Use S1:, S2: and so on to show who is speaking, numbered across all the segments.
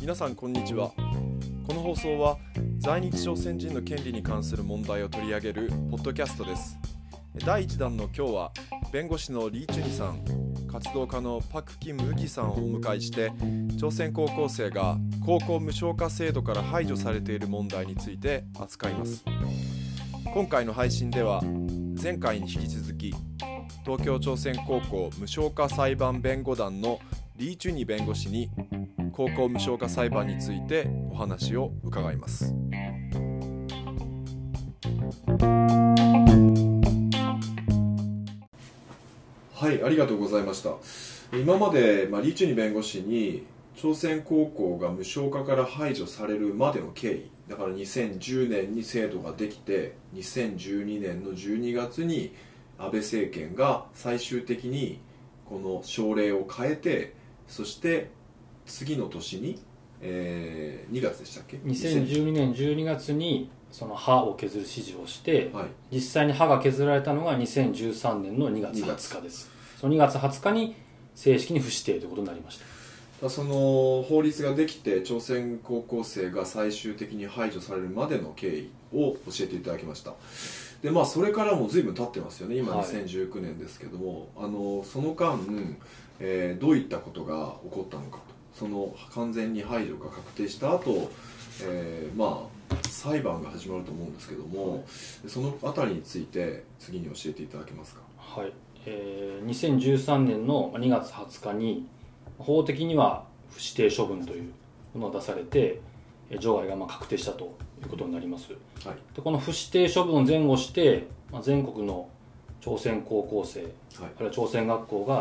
S1: 皆さんこんにちは。この放送は在日朝鮮人の権利に関する問題を取り上げるポッドキャストです。第1弾の今日は弁護士のリー・チュニさん活動家のパク・キム・ウギさんをお迎えして朝鮮高校生が高校無償化制度から排除されている問題について扱います。今回の配信では前回に引き続き東京朝鮮高校無償化裁判弁護団のリー・チュニ弁護士に高校無償化裁判についてお話を伺います。はいありがとうございました。今まで、まあ、リー・チュニ弁護士に朝鮮高校が無償化から排除されるまでの経緯だから2010年に制度ができて2012年の12月に安倍政権が最終的にこの省令を変えてそして次の年に、えー、2月でしたっけ
S2: ？2012年12月にその歯を削る指示をして、
S1: はい。
S2: 実際に歯が削られたのが2013年の2月
S1: 2月
S2: 20日です。その2月20日に正式に不指定ということになりました
S1: その法律ができて朝鮮高校生が最終的に排除されるまでの経緯を教えていただきましたでまあそれからも随分経ってますよね。今
S2: はい。
S1: 2019年ですけども、あのその間、えーどういったことが起こったのかと。その完全に排除が確定した後、えーまあ裁判が始まると思うんですけども、そのあたりについて次に教えていただけますか？
S2: はい、えー2013年の2月20日に法的には不指定処分というものが出されてえー除外がまあ確定したということになります。
S1: はい。
S2: でこの不指定処分を前後して、まあ、全国の朝鮮高校生
S1: はい。
S2: あるいは朝鮮学校が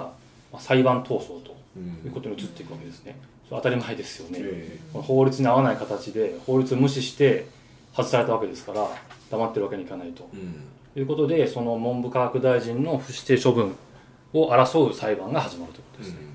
S2: まあ裁判闘争と
S1: うん
S2: いうことに移っていくわけですね。それ当たり前ですよね、
S1: え
S2: この法律に合わない形で法律を無視して外されたわけですから黙ってるわけにいかないと。
S1: ーうん。
S2: ということでその文部科学大臣の不指定処分を争う裁判が始まるということですね、
S1: うん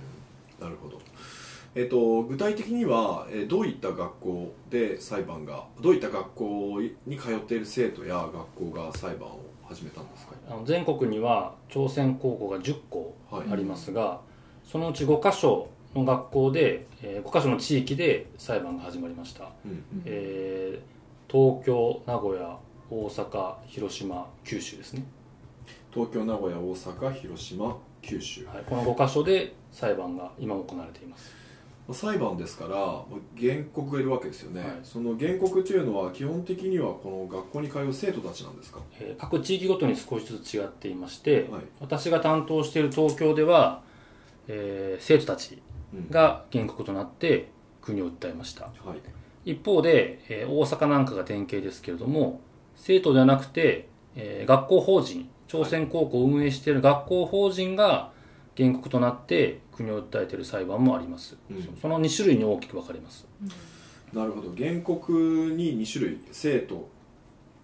S1: えっと具体的には、えーどういった学校で裁判がどういった学校に通っている生徒や学校が裁判を始めたんですか？
S2: あの全国には朝鮮高校が10校
S1: はい。
S2: ありますが、そのうち5箇所の学校で、えー5箇所の地域で裁判が始まりました、
S1: うん
S2: えー東京名古屋大阪広島九州ですね、
S1: 東京名古屋大阪広島九州。
S2: はい、この5箇所で裁判が今行われています
S1: 裁判ですから原告がいるわけですよね、
S2: はい。
S1: その原告というのは基本的にはこの学校に通う生徒たちなんですか？
S2: えー各地域ごとに少しずつ違っていまして、
S1: はい。
S2: 私が担当している東京では、えー生徒たち
S1: うん。
S2: が原告となって国を訴えました。
S1: はい。
S2: 一方で、えー大阪なんかが典型ですけれども生徒ではなくて、えー学校法人朝鮮高校を運営している学校法人が原告となって国を訴えている裁判もあります、
S1: うん。
S2: そその2種類に大きく分かれます。
S1: なるほど。原告に2種類生徒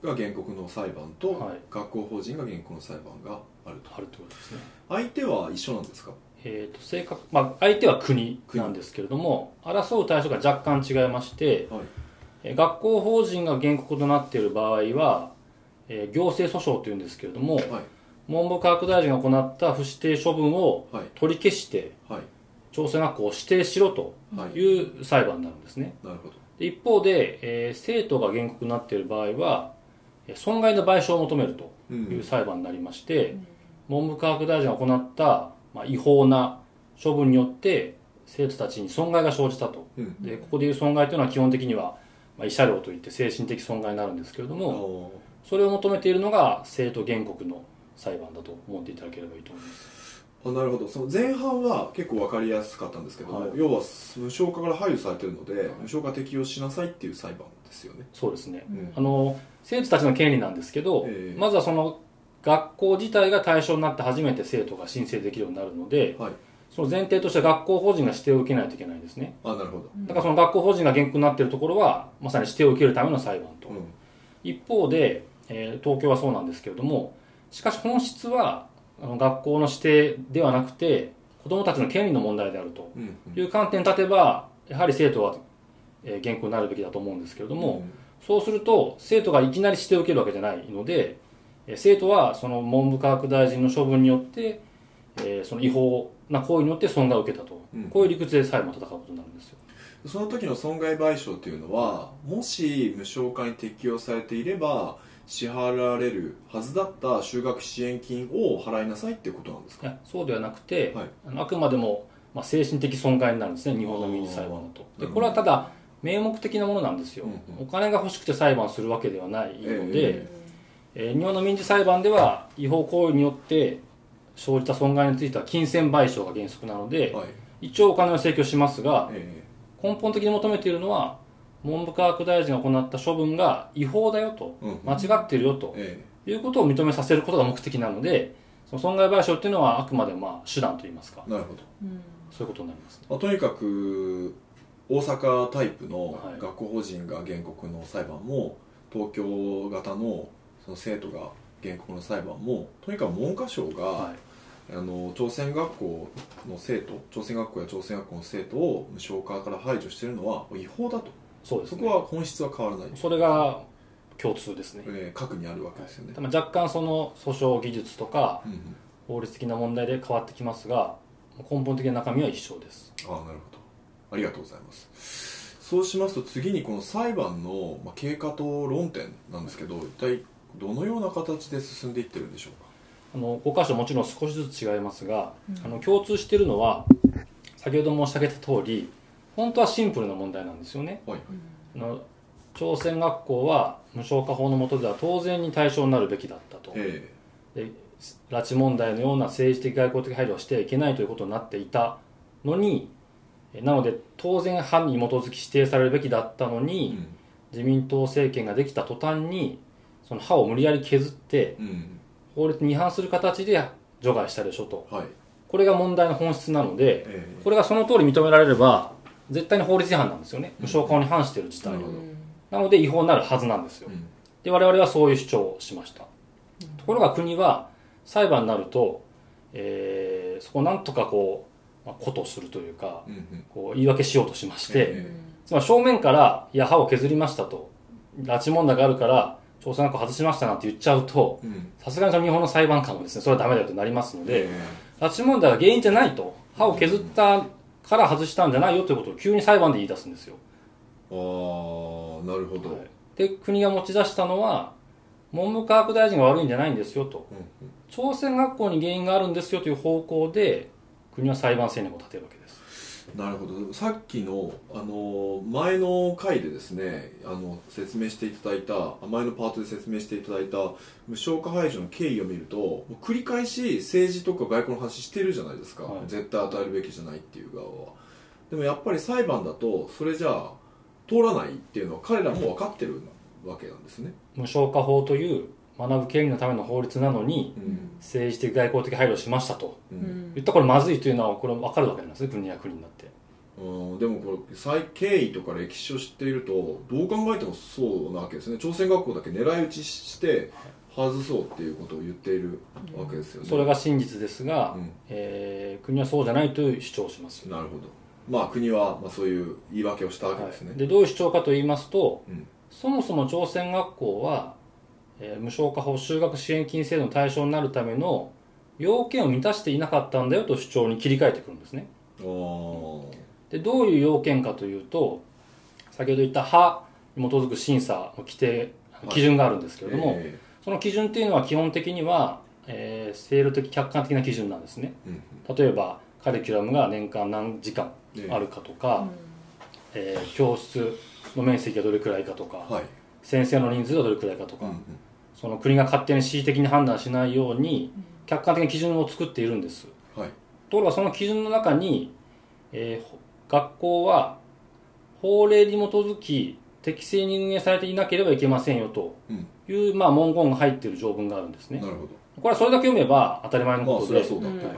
S1: が原告の裁判と、
S2: はい。
S1: 学校法人が原告の裁判があると。
S2: あるということですね。
S1: 相手は一緒なんですか？
S2: えー、と正確まあ、相手は国なんですけれども争う対象が若干違いまして、
S1: はい。
S2: えー学校法人が原告となっている場合は、えー行政訴訟というんですけれども、
S1: はい
S2: 文部科学大臣が行った不指定処分を
S1: はい。
S2: 取り消して
S1: はい。
S2: 朝鮮学校を指定しろと
S1: はい。
S2: いう裁判になるんですね。
S1: なるほど。
S2: で一方で、えー生徒が原告になっている場合はえー損害の賠償を求めると
S1: う
S2: いうん裁判になりまして、文部科学大臣が行った、まあ、違法な処分によって生徒たちに損害が生じたと。
S1: うん。
S2: でここでいう損害というのは基本的には、まあ、慰謝料といって精神的損害になるんですけれども
S1: お
S2: それを求めているのが生徒原告の裁判だと思っていただければいいと思います。
S1: あなるほど。その前半は結構分かりやすかったんですけども、
S2: はい。
S1: 要は無償化から排除されているので、無償化適用しなさいっていう裁判ですよね、
S2: そうですね。
S1: うん。
S2: あの生徒たちの権利なんですけど、
S1: ええ。
S2: まずはその学校自体が対象になって初めて生徒が申請できるようになるので
S1: はい。
S2: その前提としては学校法人が指定を受けないといけないんですね。
S1: あなるほど、
S2: だからその学校法人が原告になっているところはまさに指定を受けるための裁判と、
S1: うん。
S2: 一方で、えー東京はそうなんですけれどもしかし本質はあの学校の指定ではなくて子どもたちの権利の問題であるという観点に立てばやはり生徒は、えー原告になるべきだと思うんですけれども、そうすると生徒がいきなり指定を受けるわけじゃないのでえー生徒はその文部科学大臣の処分によってえーその違法な行為によって損害を受けたと、
S1: うん。
S2: こういう理屈で裁判を戦うことになるんですよ。
S1: その時の損害賠償っていうのはもし無償化に適用されていれば支払われるはずだった就学支援金を払いなさいっていうことなんですか？
S2: そうではなくて、
S1: はい。
S2: あくまでも、まあ、精神的損害になるんですね日本の民事裁判だとでこれはただ名目的なものなんですよ、
S1: うんうん。
S2: お金が欲しくて裁判するわけではないので、
S1: え
S2: えー日本の民事裁判では違法行為によって生じた損害については金銭賠償が原則なので、
S1: はい。
S2: 一応お金を請求しますが
S1: え。
S2: 根本的に求めているのは文部科学大臣が行った処分が違法だよと
S1: えうん。
S2: 間違ってるよと
S1: え
S2: いうことを認めさせることが目的なのでその損害賠償っていうのはあくまでまあ手段といいますか
S1: えなるほど、
S2: そういうことになりますね。
S1: まあ、とにかく大阪タイプの
S2: はい。
S1: 学校法人が原告の裁判も東京型のその生徒が原告の裁判もとにかく文科省が、
S2: はい。
S1: あの朝鮮学校の生徒朝鮮学校や朝鮮学校の生徒を無償化から排除しているのは違法だと
S2: そうですね。
S1: そこは本質は変わらない、
S2: それが共通ですね、
S1: えー核にあるわけですよね、
S2: まあ若干その訴訟技術とか
S1: うんうん。
S2: 法律的な問題で変わってきますが根本的な中身は一緒です。
S1: ああなるほど。ありがとうございます。そうしますと次にこの裁判の、まあ、経過と論点なんですけど一体どのような形で進んでいってるんでしょうか？
S2: あの5箇所もちろん少しずつ違いますが、あの共通しているのは先ほど申し上げた通り本当はシンプルな問題なんですよね。
S1: はい
S2: あの朝鮮学校は無償化法の下では当然に対象になるべきだったと。
S1: え
S2: で拉致問題のような政治的外交的配慮をしてはいけないということになっていたのにえなので当然犯に基づき指定されるべきだったの
S1: え
S2: に、自民党政権ができた途端にその歯を無理やり削って
S1: うん、うん
S2: 法律に違反する形で除外したでしょと。
S1: はい。
S2: これが問題の本質なので
S1: え。
S2: これがその通り認められれば絶対に法律違反なんですよね。無償化法に反している事態
S1: な
S2: なので違法になるはずなんですよ。で我々はそういう主張をしました。ところが国は裁判になると、えーそこをなんとかこう、まあ、ことするというかこう言い訳しようとしまして、
S1: え
S2: つまり正面から「いや歯を削りました」と拉致問題があるから朝鮮学校外しましたなんて言っちゃうと
S1: うん。
S2: さすがにその日本の裁判官もですねそれはダメだよとなりますので、
S1: え
S2: 拉致問題が原因じゃないと歯を削ったから外したんじゃないよということを急に裁判で言い出すんですよ、
S1: えああなるほど、
S2: はい。で国が持ち出したのは文部科学大臣が悪いんじゃないんですよと。
S1: うんうん。
S2: 朝鮮学校に原因があるんですよという方向で国は裁判戦略を立てるわけです
S1: なるほど。さっきのあの前の回でですねあの説明していただいた前のパートで説明していただいた無償化排除の経緯を見るともう繰り返し政治とか外交の話してるじゃないですか、
S2: はい。
S1: 絶対与えるべきじゃないっていう側は。でもやっぱり裁判だとそれじゃあ通らないっていうのは彼らも分かってるわけなんですね、
S2: 無償化法という学ぶ権利のための法律なのに
S1: うん。
S2: 政治的外交的配慮をしましたと。
S1: うん。
S2: 言ったらこれまずいというのはこれ分かるわけなんですね国や国になって。
S1: うん。でもこれ再経緯とか歴史を知っているとどう考えてもそうなわけですね。朝鮮学校だけ狙い撃ちして外そうっていうことを言っているわけですよね。
S2: それが真実ですが、
S1: うん。
S2: えー国はそうじゃないという主張をします。
S1: なるほど。まあ国はまあそういう言い訳をしたわけですね、
S2: はい。でどういう主張かと言いますと
S1: うん。
S2: そもそも朝鮮学校は、えー無償化法就学支援金制度の対象になるための要件を満たしていなかったんだよと主張に切り替えてくるんですね。でどういう要件かというと先ほど言った歯に基づく審査の規定
S1: い
S2: 基準があるんですけれども、
S1: え
S2: その基準っていうのは基本的には、えー制度的客観的な基準なんですね。
S1: ーうん。
S2: 例えばカリキュラムが年間何時間
S1: ええ。
S2: あるかとか、えー教室の面積がどれくらいかとか、
S1: はい、
S2: 先生の人数がどれくらいかとか、
S1: うんうん。
S2: その国が勝手に恣意的に判断しないように客観的な基準を作っているんです。
S1: はい。
S2: ところがその基準の中に、えーほ学校は法令に基づき適正に運営されていなければいけませんよと
S1: うん。
S2: いう、まあ、文言が入っている条文があるんですね。
S1: なるほど。
S2: これはそれだけ読めば当たり前の
S1: まあ
S2: ことで、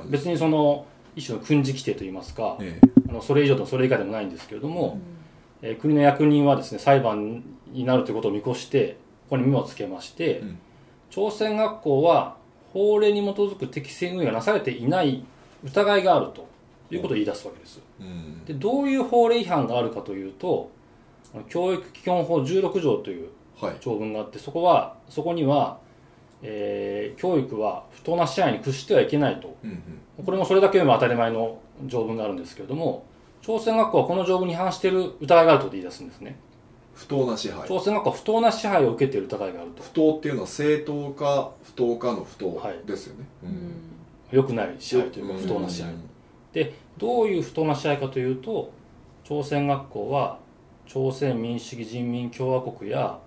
S2: 別にその一種の訓示規定といいますか、
S1: え
S2: あのそれ以上とそれ以下でもないんですけれども、えー国の役人はですね裁判になるということを見越してここに目をつけまして、
S1: うん。
S2: 朝鮮学校は法令に基づく適正運営がなされていない疑いがあるということを言い出すわけです。
S1: えうん。
S2: でどういう法令違反があるかというと教育基本法16条という
S1: はい。
S2: 条文があってそこはそこにはえー教育は不当な支配に屈してはいけないと。
S1: うんうん。
S2: これもそれだけ読めば当たり前の条文があるんですけれども朝鮮学校はこの条文に違反している疑いがあると言い出すんですね
S1: 不当な支配。
S2: 朝鮮学校は不当な支配を受けている疑いがあると。
S1: 不当っていうのは正当か不当かの不当
S2: はい。
S1: ですよね、
S2: 良くない支配というか不当な支配。でどういう不当な支配かというと朝鮮学校は朝鮮民主主義人民共和国や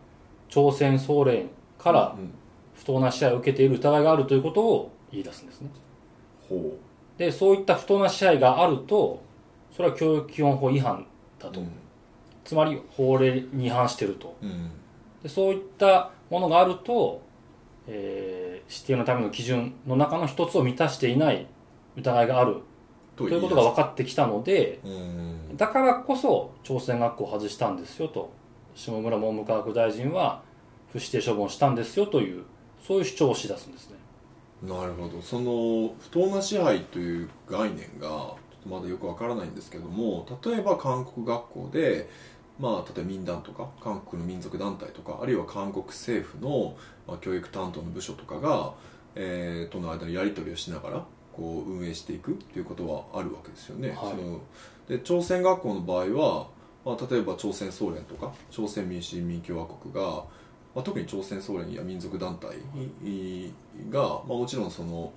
S2: 朝鮮総連から
S1: うん。
S2: 不当な支配を受けている疑いがあるということを言い出すんですね。
S1: ほ
S2: でそういった不当な支配があるとそれは教育基本法違反だと、
S1: ううん
S2: つまり法令に違反していると。
S1: うん。
S2: でそういったものがあると、えー指定のための基準の中の一つを満たしていない疑いがある。
S1: と
S2: と。いうことが分かってきたので
S1: うん。
S2: だからこそ朝鮮学校を外したんですよと。下村文部科学大臣は不指定処分をしたんですよというそういう主張をし出すんですね。
S1: なるほど。その不当な支配という概念がまだよくわからないんですけども例えば韓国学校でまあ例えば民団とか韓国の民族団体とかあるいは韓国政府の、まあ、教育担当の部署とかが、えーとの間にやり取りをしながらこう運営していくっていうことはあるわけですよね、
S2: はい。
S1: そので朝鮮学校の場合は、まあ、例えば朝鮮総連とか朝鮮民主人民共和国がまあ、特に朝鮮総連や民族団体が、まあ、もちろんその、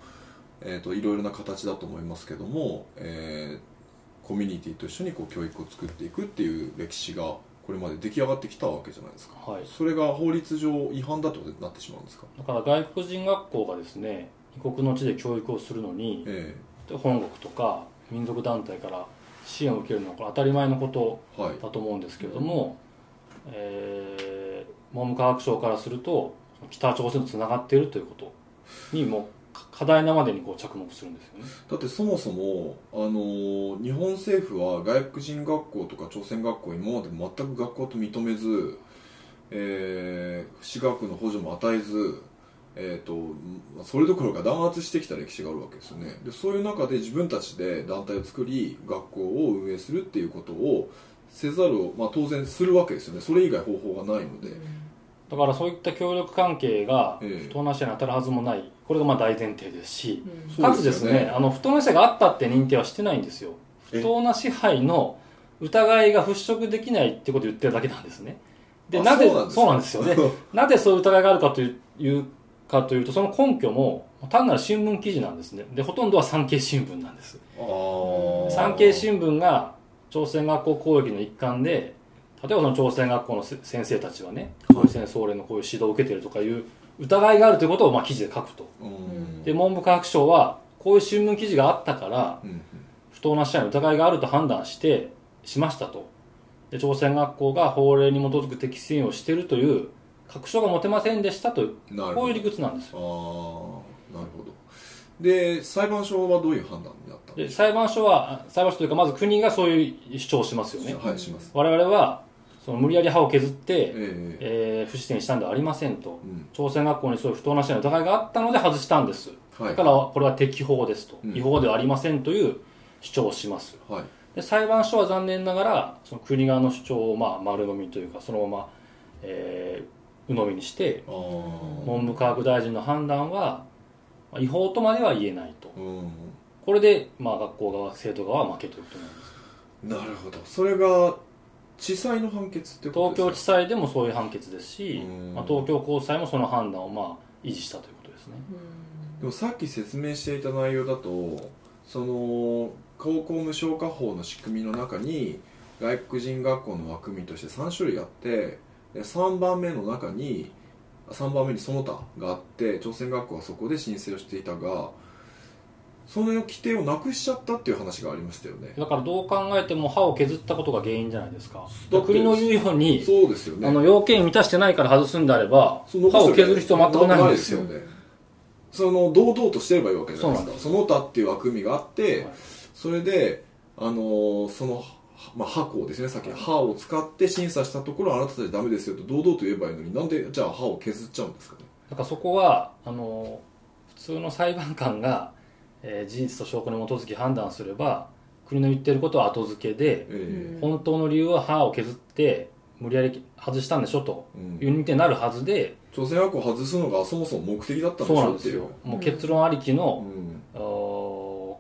S1: えー、といろいろな形だと思いますけども、えーコミュニティと一緒にこう教育を作っていくっていう歴史がこれまで出来上がってきたわけじゃないですか。
S2: はい。
S1: それが法律上違反だってことになってしまうんですか？
S2: だから外国人学校がですね異国の地で教育をするのに
S1: え
S2: 本国とか民族団体から支援を受けるのはこれ当たり前のこと
S1: えはい
S2: だと思うんですけれども、えー文部科学省からすると北朝鮮とつながっているということにもか課題なまでにこう着目するんですよね。
S1: だってそもそも、あのー日本政府は外国人学校とか朝鮮学校を今まで全く学校と認めず、えー私学の補助も与えず、えー、とまあそれどころか弾圧してきた歴史があるわけですよね。でそういう中で自分たちで団体を作り学校を運営するっていうことをせざるを、まあ、当然するわけですよね。それ以外方法がないので、
S2: だからそういった協力関係が
S1: ええ。
S2: 不当な支配に当たるはずもないこれがまあ大前提ですし、
S1: そう
S2: かつですねあの不当な支配があったって認定はしてないんですよ。
S1: え。
S2: 不当な支配の疑いが払拭できないってことを言ってるだけなんですね。で
S1: あ
S2: なぜ
S1: そうなんです
S2: よね。なぜそういう疑いがあるかというかというとその根拠も単なる新聞記事なんですね。でほとんどは産経新聞なんです。産経新聞が朝鮮学校攻撃の一環で例えばその朝鮮学校のせ先生たちはね
S1: はい
S2: 朝鮮総連のこういう指導を受けているとかいう疑いがあるということをまあ記事で書くと。
S1: うん。
S2: で文部科学省はこういう新聞記事があったから
S1: うん
S2: 不当な支配の疑いがあると判断してしましたと。で朝鮮学校が法令に基づく適正をしているという確証が持てませんでしたとこういう理屈なんですよ。
S1: ああなるほど。で裁判所はどういう判断になったんで
S2: で裁判所は裁判所というかまず国がそういう主張をしますよね。
S1: はいします。
S2: 我々はその無理やり歯を削って、
S1: ええ
S2: えー不自然にしたんではありませんと。
S1: うん。
S2: 朝鮮学校にそういう不当な支配の疑いがあったので外したんです。
S1: はい。
S2: だからこれは適法ですと、
S1: うん。
S2: 違法ではありませんという主張をします。
S1: はい。
S2: で裁判所は残念ながらその国側の主張をまあ丸飲みというかそのまま、えー鵜呑みにして文部科学大臣の判断はまあ違法とまでは言えないと。
S1: うん。
S2: これでまあ学校側生徒側は負けということになります。
S1: なるほど。それが地裁の判決ってこと
S2: 東
S1: ですか？
S2: 京地裁でもそういう判決ですし
S1: うん、
S2: まあ、東京高裁もその判断をまあ維持したということですね。
S1: でもさっき説明していた内容だとその高校無償化法の仕組みの中に外国人学校の枠組みとして3種類あってで3番目の中に3番目にその他があって朝鮮学校はそこで申請をしていたがその規定をなくしちゃったっていう話がありましたよね。
S2: だからどう考えても歯を削ったことが原因じゃないですか。国の言うように
S1: そうですよね。
S2: あの要件満たしてないから外すんであれば歯を削る必要全くないんですよ。
S1: ね。その堂々としてればいいわけじゃないですか。
S2: そ
S1: その他っていう枠組みがあって、
S2: はい。
S1: それであのーその、まあ、歯をですねさっき歯を使って審査したところあなたたちダメですよと堂々と言えばいいのになんでじゃあ歯を削っちゃうんですかね。
S2: だからそこはあの普通の裁判官が、えー事実と証拠に基づき判断すれば国の言ってることは後付けで
S1: え
S2: 本当の理由は歯を削って無理やり外したんでしょと
S1: うん。
S2: いう認定になるはずで、
S1: 朝鮮学校を外すのがそもそも目的だったん
S2: そう
S1: でしょっていう。
S2: なんですよ。もう結論ありきの、
S1: うん。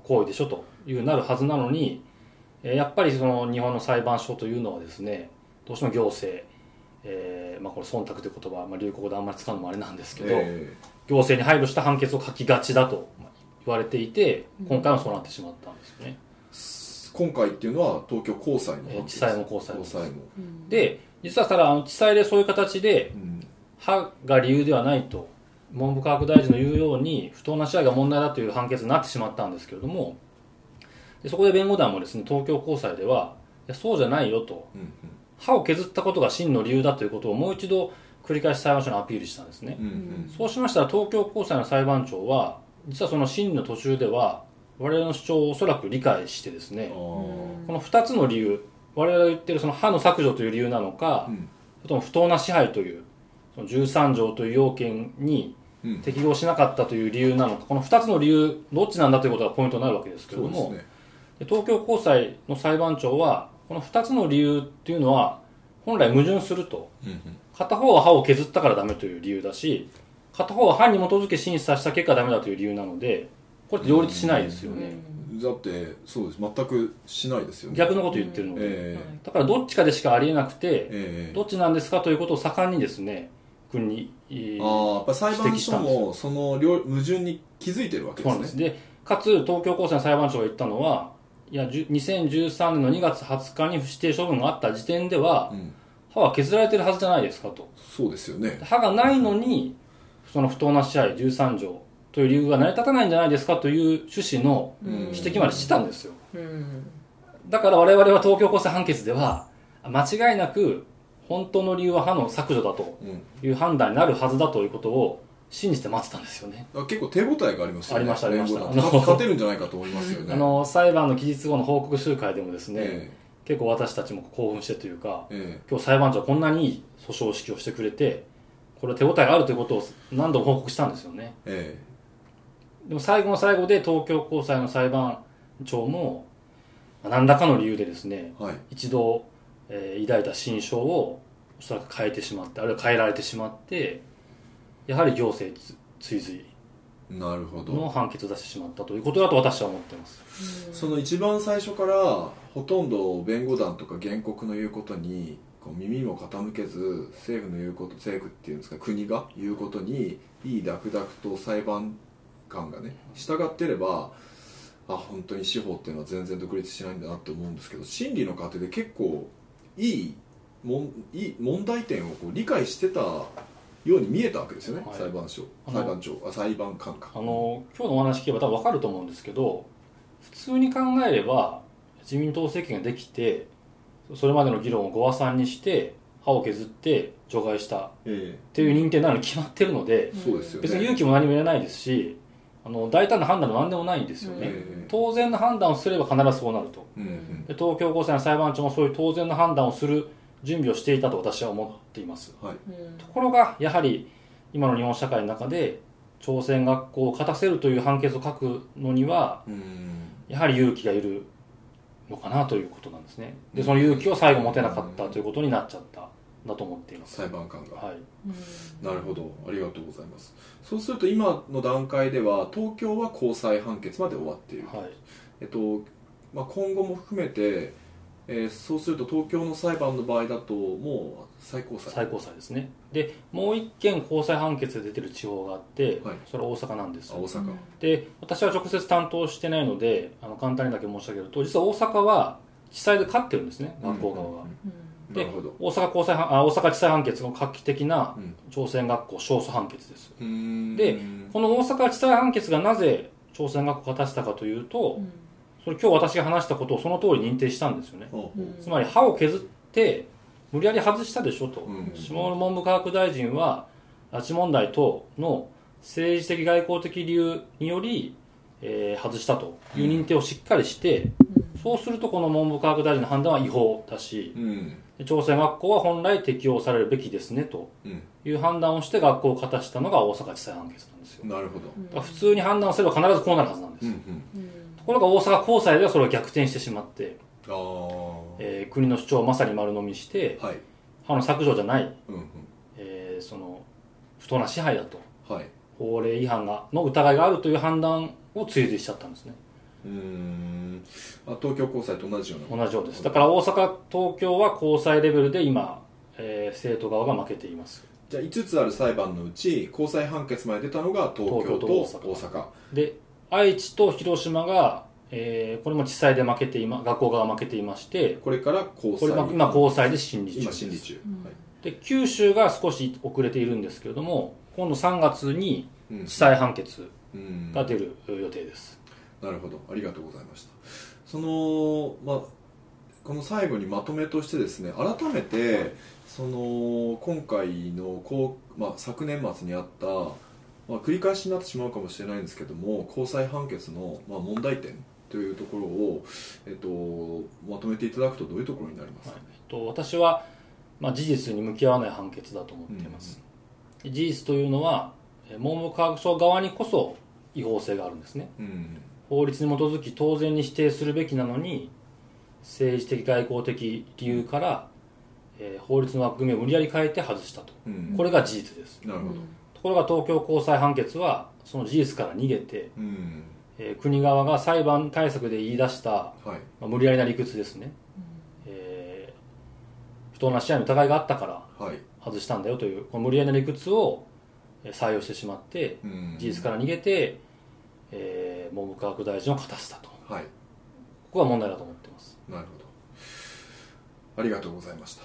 S2: 行為でしょというなるはずなのに、えーやっぱりその日本の裁判所というのはですねどうしても行政、えーまあ、これ忖度という言葉、まあ、流行語であんまり使うのもあれなんですけど、
S1: え。
S2: 行政に配慮した判決を書きがちだとまあ言われていて今回はそうなってしまったんですよね。
S1: ー今回っていうのは東京高裁の
S2: えー地裁も高裁も
S1: 高裁も、
S2: で実はただあの地裁でそういう形で
S1: うん
S2: 歯が理由ではないと文部科学大臣の言うように不当な支配が問題だという判決になってしまったんですけれどもでそこで弁護団もですね東京高裁ではいやそうじゃないよと。
S1: うん。
S2: 歯を削ったことが真の理由だということをもう一度繰り返し裁判所にアピールしたんですね。
S1: うんうん。
S2: そうしましたら東京高裁の裁判長は実はその審理の途中では我々の主張をおそらく理解してですねこの2つの理由我々が言ってるその歯の削除という理由なのか、
S1: うん。
S2: それとも不当な支配というその13条という要件に
S1: うん。
S2: 適合しなかったという理由なのかこの2つの理由どっちなんだということがポイントになるわけですけれども、
S1: ね。
S2: で東京高裁の裁判長はこの2つの理由っていうのは本来矛盾すると。
S1: うん。
S2: 片方は歯を削ったからダメという理由だし片方は歯に基づき審査した結果ダメだという理由なのでこれって両立しないですよね、
S1: うん。だってそうです。全くしないですよね。
S2: 逆のこと言ってるので、
S1: え
S2: だからどっちかでしかありえなくて、
S1: ええ。え
S2: どっちなんですかということを盛んにですね国にえー
S1: ああやっぱ裁判所もその両矛盾に気づいてるわけですね。
S2: です。でかつ東京高裁の裁判長が言ったのはいやじゅ2013年の2月20日に不指定処分があった時点では
S1: うん。
S2: 歯は削られてるはずじゃないですかと。
S1: そうですよね。
S2: 歯がないのにその不当な支配13条。という理由が成り立たないんじゃないですか？という趣旨の
S1: うん。
S2: 指摘までしてたんですよ。
S3: うん。
S2: だから我々は東京高裁判決では間違いなく本当の理由は歯の削除だと
S1: うん。
S2: いう判断になるはずだということを信じて待ってたんですよね。
S1: 結構手応えがありますよね。
S2: ありましたありました。
S1: 勝てるんじゃないかと思いますよね。
S2: あの裁判の期日後の報告集会でもですね、
S1: え
S2: 結構私たちも興奮してというか
S1: ええ。
S2: 今日裁判長はこんなにいい訴訟指揮をしてくれてこれ手応えがあるということを何度も報告したんですよね。
S1: え
S2: でも最後の最後で東京高裁の裁判長もまあ何らかの理由でですね
S1: えはい。
S2: 一度、えー抱いた心象をおそらく変えてしまってあるいは変えられてしまってやはり行政つ追随
S1: なるほど。
S2: の判決を出してしまったということだと私は思っています。
S1: その一番最初からほとんど弁護団とか原告の言うことにこう耳も傾けず政府の言うこと政府っていうんですか国が言うことにいいダクダクと裁判官がね従ってればあ本当に司法っていうのは全然独立しないんだなって思うんですけど審理の過程で結構いいもんいい問題点をこう理解してたように見えたわけですよね、
S2: はい。
S1: 裁判所裁判長あ裁判官か。
S2: あの今日のお話聞けば多分分かると思うんですけど普通に考えれば自民党政権ができてそれまでの議論をご破算にして歯を削って除外した。っ
S1: え。
S2: ていう認定なのに決まってるので
S1: えそうですよね。
S2: 別に勇気も何もいらないですしあの大胆な判断も何でもないんですよね、
S1: ええ。
S2: 当然の判断をすれば必ずそうなると。で東京高裁の裁判長もそういう当然の判断をする準備をしていたと私は思っています。
S1: はい。
S2: ところがやはり今の日本社会の中で朝鮮学校を勝たせるという判決を書くのには
S1: うん。
S2: やはり勇気がいるのかなということなんですね。でその勇気を最後持てなかったということになっちゃったんだと思っています。
S1: 裁判官が。
S2: はい。
S1: なるほど。ありがとうございます。そうすると今の段階では東京は高裁判決まで終わっている、
S2: はい。
S1: えっとまあ、今後も含めて、えーそうすると東京の裁判の場合だともう最高裁。
S2: 最高裁ですね。でもう一件高裁判決で出てる地方があって、
S1: はい。
S2: それは大阪なんです。
S1: あ大阪、
S2: で私は直接担当してないのであの簡単にだけ申し上げると実は大阪は地裁で勝ってるんですね学校側が、で大阪高裁判あ大阪地裁判決の画期的な
S1: うん。
S2: 朝鮮学校勝訴判決です。
S1: うーん。
S2: でこの大阪地裁判決がなぜ朝鮮学校を勝たせたかというと、それ今日私が話したことをその通り認定したんですよね。
S1: ほうほう。
S2: つまり歯を削って無理やり外したでしょと、
S1: うん。
S2: 下村文部科学大臣は拉致問題等の政治的外交的理由により、えー外したと。いう認定をしっかりして、そうするとこの文部科学大臣の判断は違法だし
S1: うん。
S2: で朝鮮学校は本来適用されるべきですねと。
S1: うん。
S2: いう判断をして学校を勝たしたのが大阪地裁判決なんですよ。
S1: なるほど。
S2: 普通に判断すれば必ずこうなるはずなんです、
S1: うんうん
S2: ところが大阪高裁ではそれを逆転してしまって、
S1: ああ
S2: えー国の主張をまさに丸飲みして
S1: はい。
S2: あの削除じゃない、
S1: うんうん。
S2: えーその不当な支配だと
S1: はい。
S2: 法令違反がの疑いがあるという判断を追随しちゃったんですね。
S1: うーん。あ東京高裁と同じような
S2: 同じようです。だから大阪東京は高裁レベルで今、えー生徒側が負けています。
S1: じゃあ5つある裁判のうち高裁判決まで出たのが東京と大阪。
S2: で愛知と広島が、えーこれも地裁で負けていま学校側が負けていまして
S1: これから高裁
S2: これ今今高裁で審理中。です
S1: 今審理中、はい。
S2: で九州が少し遅れているんですけれども今度3月に
S1: うん。
S2: 地裁判決
S1: うん。
S2: が出る予定です、
S1: なるほど。ありがとうございました。そのまあこの最後にまとめとしてですね改めてその今回のこう、まあ、昨年末にあった、まあ、繰り返しになってしまうかもしれないんですけども高裁判決の、まあ、問題点というところを、えっと、まとめていただくとどういうところになりますか、
S2: はい。えっと、私は、まあ、事実に向き合わない判決だと思っています、で事実というのはえ文部科学省側にこそ違法性があるんですね。
S1: うん。
S2: 法律に基づき当然に指定するべきなのに政治的外交的理由から、えー法律の枠組みを無理やり変えて外したと。
S1: うん。
S2: これが事実です。
S1: なるほど、
S2: ところが東京高裁判決はその事実から逃げて、
S1: うん
S2: えー国側が裁判対策で言い出した、
S1: はい。
S2: まあ無理やりな理屈ですね、えー不当な支配の疑いがあったから
S1: はい、
S2: 外したんだよというこの無理やりな理屈をえー採用してしまって
S1: うん。
S2: 事実から逃げて、えー文部科学大臣を勝たせたと。こ
S1: はい。
S2: こが問題だと思っています。
S1: なるほど。ありがとうございました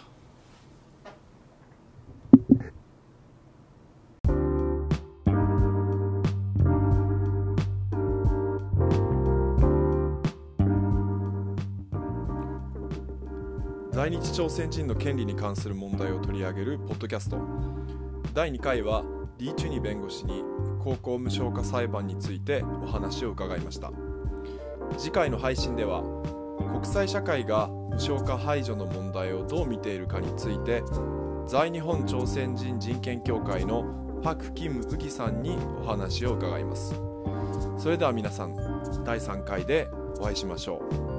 S1: 在日朝鮮人の権利に関する問題を取り上げるポッドキャスト。第2回はリー・チュニ弁護士に高校無償化裁判についてお話を伺いました。次回の配信では国際社会が無償化排除の問題をどう見ているかについて在日本朝鮮人人権協会のパク・キム・ウギさんにお話を伺います。それでは皆さん第3回でお会いしましょう。